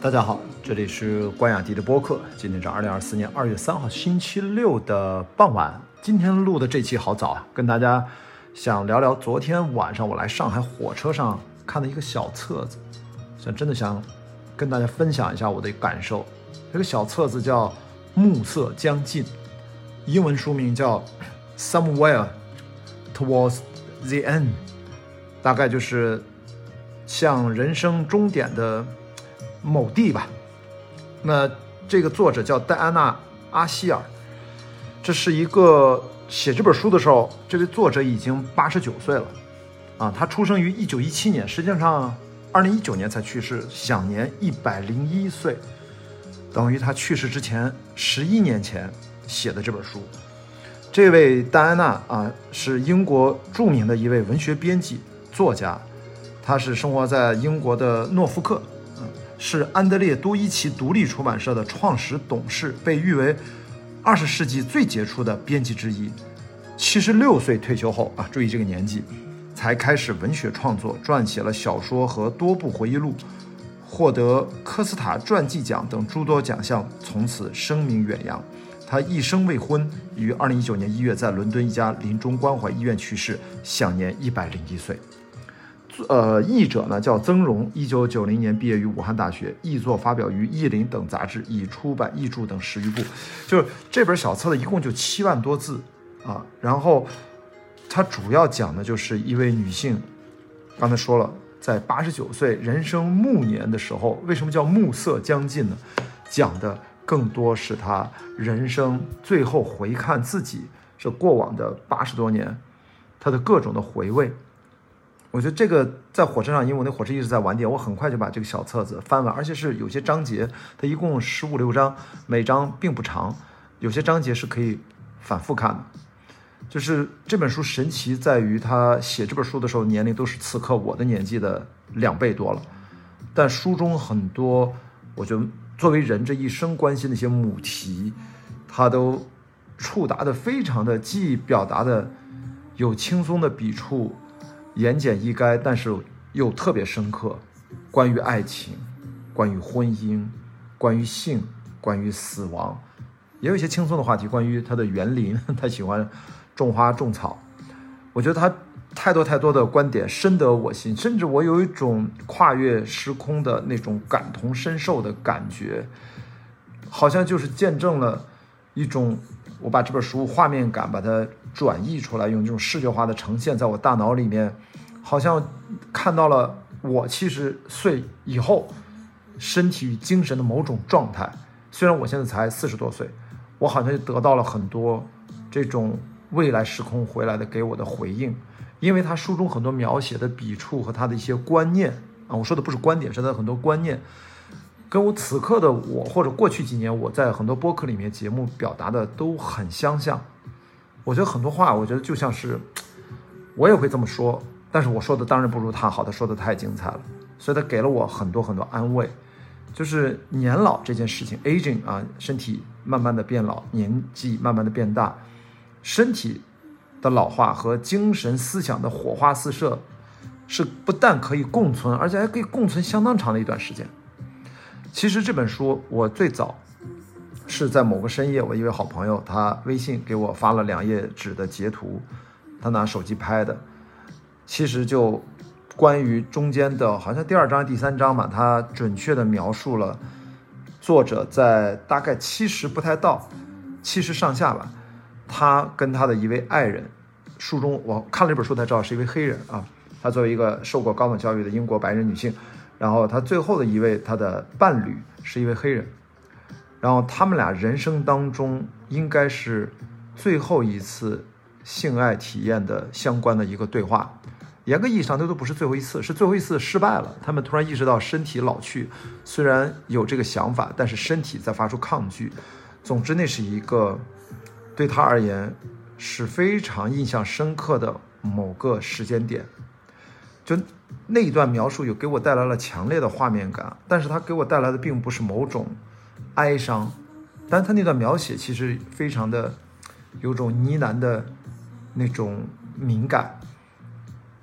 大家好，这里是关雅迪的播客。今天是二零二四年二月三号星期六的傍晚。今天录的这期好早啊，跟大家想聊聊昨天晚上我来上海火车上看的一个小册子，想真的想跟大家分享一下我的感受。这个小册子叫《暮色将近》，英文书名叫《Somewhere Towards the End》，大概就是向人生终点的某地吧。那这个作者叫戴安娜·阿希尔，这是一个写这本书的时候，这位作者已经八十九岁了。啊，他出生于一九一七年，实际上二零一九年才去世，享年一百零一岁，等于他去世之前十一年前写的这本书。这位戴安娜啊，是英国著名的一位文学编辑、作家，她是生活在英国的诺福克，是安德烈多伊奇独立出版社的创始董事，被誉为二十世纪最杰出的编辑之一。七十六岁退休后啊，注意这个年纪，才开始文学创作，撰写了小说和多部回忆录，获得科斯塔传记奖等诸多奖项，从此声名远扬。他一生未婚，于二零一九年一月在伦敦一家临终关怀医院去世，享年一百零一岁。呃，译者呢叫曾荣，一九九零年毕业于武汉大学，译作发表于《译林》等杂志，已出版译著等十余部。就是这本小册子一共就七万多字啊，然后它主要讲的就是一位女性，刚才说了，在八十九岁人生暮年的时候，为什么叫暮色将近呢？讲的。更多是他人生最后回看自己这过往的八十多年，他的各种的回味。我觉得这个在火车上，因为我那火车一直在晚点，我很快就把这个小册子翻完，而且是有些章节，它一共十五六章，每章并不长，有些章节是可以反复看的。就是这本书神奇在于，他写这本书的时候年龄都是此刻我的年纪的两倍多了，但书中很多，我觉得。作为人这一生关心的一些母题，他都触达的非常的，既表达的有轻松的笔触，言简意赅，但是又特别深刻。关于爱情，关于婚姻，关于性，关于死亡，也有一些轻松的话题。关于他的园林，他喜欢种花种草。我觉得他。太多太多的观点深得我心，甚至我有一种跨越时空的那种感同身受的感觉，好像就是见证了一种我把这本书画面感把它转译出来，用这种视觉化的呈现，在我大脑里面，好像看到了我七十岁以后身体与精神的某种状态。虽然我现在才四十多岁，我好像就得到了很多这种未来时空回来的给我的回应。因为他书中很多描写的笔触和他的一些观念啊，我说的不是观点，是他很多观念，跟我此刻的我或者过去几年我在很多播客里面节目表达的都很相像。我觉得很多话，我觉得就像是我也会这么说，但是我说的当然不如他好，他说的太精彩了，所以他给了我很多很多安慰。就是年老这件事情，aging 啊，身体慢慢的变老，年纪慢慢的变大，身体。的老化和精神思想的火花四射，是不但可以共存，而且还可以共存相当长的一段时间。其实这本书我最早是在某个深夜，我一位好朋友他微信给我发了两页纸的截图，他拿手机拍的。其实就关于中间的，好像第二章、第三章嘛，他准确的描述了作者在大概七十不太到，七十上下吧。他跟他的一位爱人，书中我看了这本书才知道是一位黑人啊。他作为一个受过高等教育的英国白人女性，然后他最后的一位他的伴侣是一位黑人，然后他们俩人生当中应该是最后一次性爱体验的相关的一个对话。严格意义上，那都不是最后一次，是最后一次失败了。他们突然意识到身体老去，虽然有这个想法，但是身体在发出抗拒。总之，那是一个。对他而言是非常印象深刻的某个时间点，就那一段描述有给我带来了强烈的画面感，但是他给我带来的并不是某种哀伤，但他那段描写其实非常的有种呢喃的那种敏感，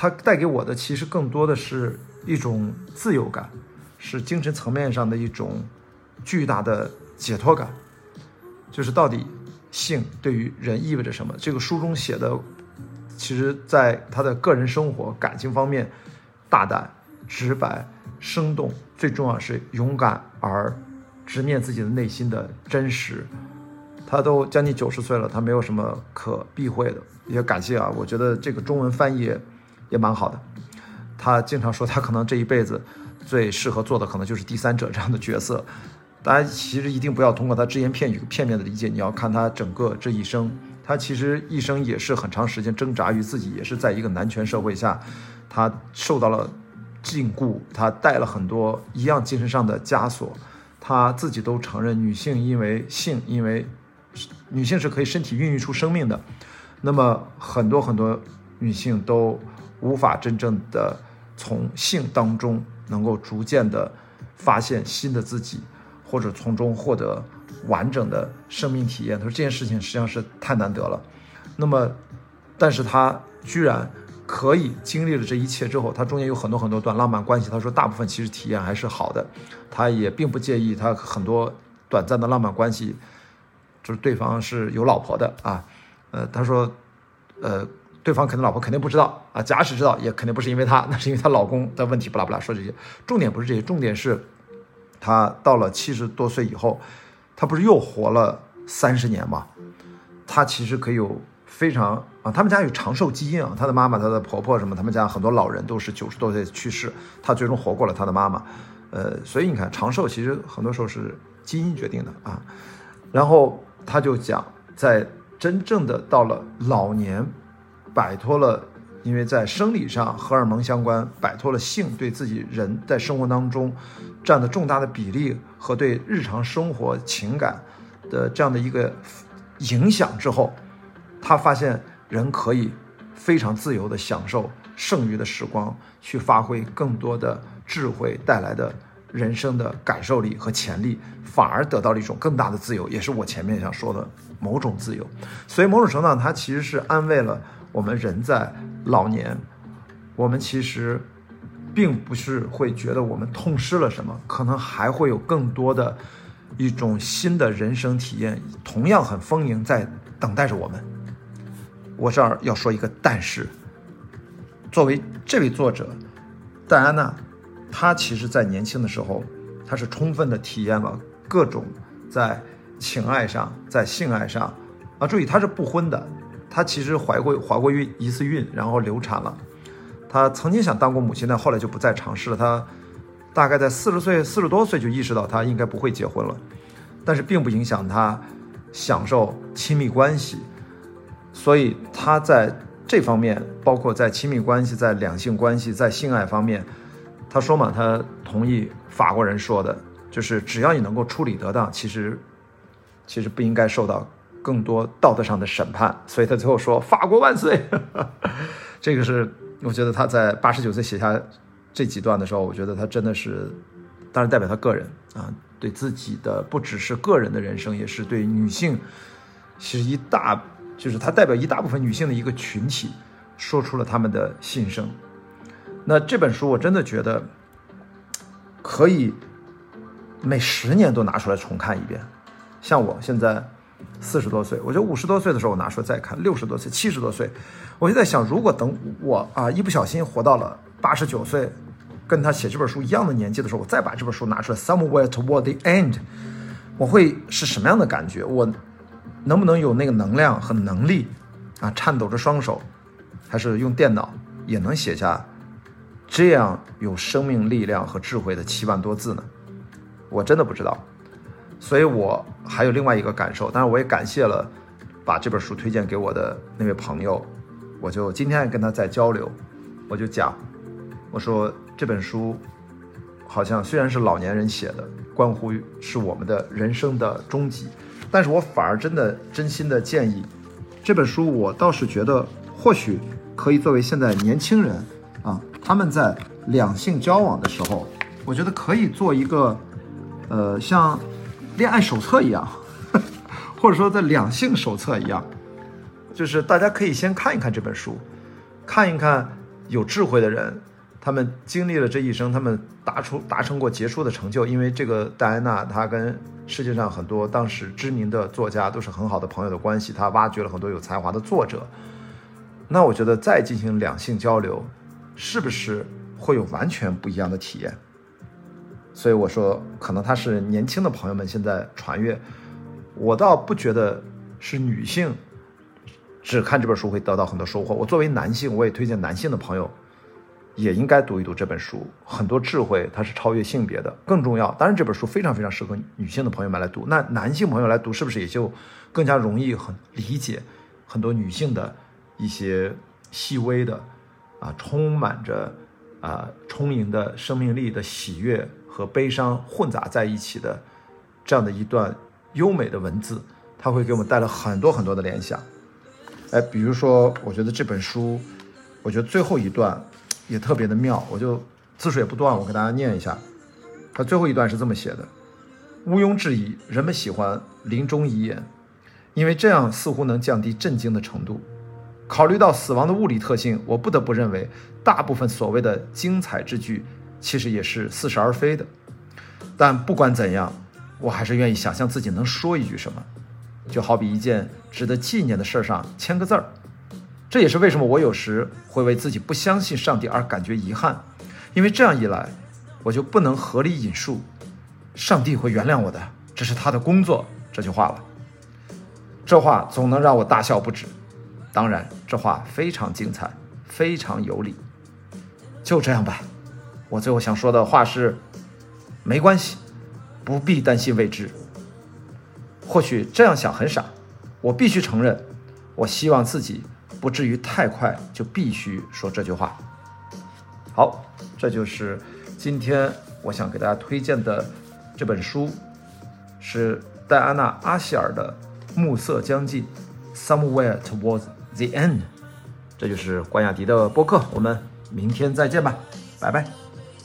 他带给我的其实更多的是一种自由感，是精神层面上的一种巨大的解脱感，就是到底性对于人意味着什么？这个书中写的，其实在他的个人生活、感情方面，大胆、直白、生动，最重要是勇敢而直面自己的内心的真实。他都将近九十岁了，他没有什么可避讳的。也感谢啊，我觉得这个中文翻译也蛮好的。他经常说，他可能这一辈子最适合做的可能就是第三者这样的角色。大家其实一定不要通过他只言片语、片面的理解，你要看他整个这一生。他其实一生也是很长时间挣扎于自己，也是在一个男权社会下，他受到了禁锢，他带了很多一样精神上的枷锁。他自己都承认，女性因为性，因为女性是可以身体孕育出生命的，那么很多很多女性都无法真正的从性当中能够逐渐的发现新的自己，或者从中获得完整的生命体验。他说这件事情实际上是太难得了。那么，但是他居然可以经历了这一切之后，他中间有很多很多段浪漫关系。他说大部分其实体验还是好的，他也并不介意他很多短暂的浪漫关系。就是对方是有老婆的啊，呃，他说，呃，对方肯定老婆肯定不知道啊，假使知道也肯定不是因为他，那是因为她老公的问题，不拉不拉说这些，重点不是这些，重点是，她到了七十多岁以后，她不是又活了三十年吗？她其实可以有非常啊，他们家有长寿基因啊，她的妈妈、她的婆婆什么，他们家很多老人都是九十多岁去世，她最终活过了她的妈妈，呃，所以你看长寿其实很多时候是基因决定的啊，然后。他就讲，在真正的到了老年，摆脱了，因为在生理上荷尔蒙相关，摆脱了性对自己人在生活当中占的重大的比例和对日常生活情感的这样的一个影响之后，他发现人可以非常自由的享受剩余的时光，去发挥更多的智慧带来的。人生的感受力和潜力，反而得到了一种更大的自由，也是我前面想说的某种自由。所以某种程度上，它其实是安慰了我们人在老年，我们其实并不是会觉得我们痛失了什么，可能还会有更多的一种新的人生体验，同样很丰盈在等待着我们。我这儿要说一个但是，作为这位作者戴安娜。她其实，在年轻的时候，她是充分的体验了各种在情爱上、在性爱上，啊，注意她是不婚的，她其实怀过怀过孕一次孕，然后流产了。她曾经想当过母亲，但后来就不再尝试了。她大概在四十岁、四十多岁就意识到她应该不会结婚了，但是并不影响她享受亲密关系。所以她在这方面，包括在亲密关系、在两性关系、在性爱方面。她说嘛，她同意法国人说的，就是只要你能够处理得当，其实，其实不应该受到更多道德上的审判。所以他最后说“法国万岁”。这个是我觉得他在八十九岁写下这几段的时候，我觉得他真的是，当然代表他个人啊，对自己的不只是个人的人生，也是对女性，其实一大就是他代表一大部分女性的一个群体，说出了他们的心声。那这本书我真的觉得可以每十年都拿出来重看一遍。像我现在四十多岁，我觉得五十多岁的时候我拿出来再看；六十多岁、七十多岁，我就在想，如果等我啊一不小心活到了八十九岁，跟他写这本书一样的年纪的时候，我再把这本书拿出来，Somewhere Toward the End，我会是什么样的感觉？我能不能有那个能量和能力啊？颤抖着双手，还是用电脑也能写下？这样有生命力量和智慧的七万多字呢，我真的不知道，所以我还有另外一个感受，当然我也感谢了把这本书推荐给我的那位朋友，我就今天跟他在交流，我就讲，我说这本书好像虽然是老年人写的，关乎是我们的人生的终极，但是我反而真的真心的建议，这本书我倒是觉得或许可以作为现在年轻人。啊，他们在两性交往的时候，我觉得可以做一个，呃，像恋爱手册一样，或者说在两性手册一样，就是大家可以先看一看这本书，看一看有智慧的人他们经历了这一生，他们达出达成过杰出的成就。因为这个戴安娜，她跟世界上很多当时知名的作家都是很好的朋友的关系，她挖掘了很多有才华的作者。那我觉得再进行两性交流，是不是会有完全不一样的体验？所以我说，可能他是年轻的朋友们现在传阅，我倒不觉得是女性只看这本书会得到很多收获。我作为男性，我也推荐男性的朋友。也应该读一读这本书，很多智慧它是超越性别的。更重要，当然这本书非常非常适合女性的朋友们来读。那男性朋友来读是不是也就更加容易很理解很多女性的一些细微的啊，充满着啊充盈的生命力的喜悦和悲伤混杂在一起的这样的一段优美的文字，它会给我们带来很多很多的联想。哎，比如说，我觉得这本书，我觉得最后一段。也特别的妙，我就字数也不断，我给大家念一下。他最后一段是这么写的：毋庸置疑，人们喜欢临终遗言，因为这样似乎能降低震惊的程度。考虑到死亡的物理特性，我不得不认为，大部分所谓的精彩之句，其实也是似是而非的。但不管怎样，我还是愿意想象自己能说一句什么，就好比一件值得纪念的事儿上签个字儿。这也是为什么我有时会为自己不相信上帝而感觉遗憾，因为这样一来，我就不能合理引述“上帝会原谅我的，这是他的工作”这句话了。这话总能让我大笑不止。当然，这话非常精彩，非常有理。就这样吧。我最后想说的话是：没关系，不必担心未知。或许这样想很傻，我必须承认，我希望自己。不至于太快就必须说这句话。好，这就是今天我想给大家推荐的这本书，是戴安娜·阿希尔的《暮色将近》（Somewhere Towards the End）。这就是关雅迪的播客，我们明天再见吧，拜拜。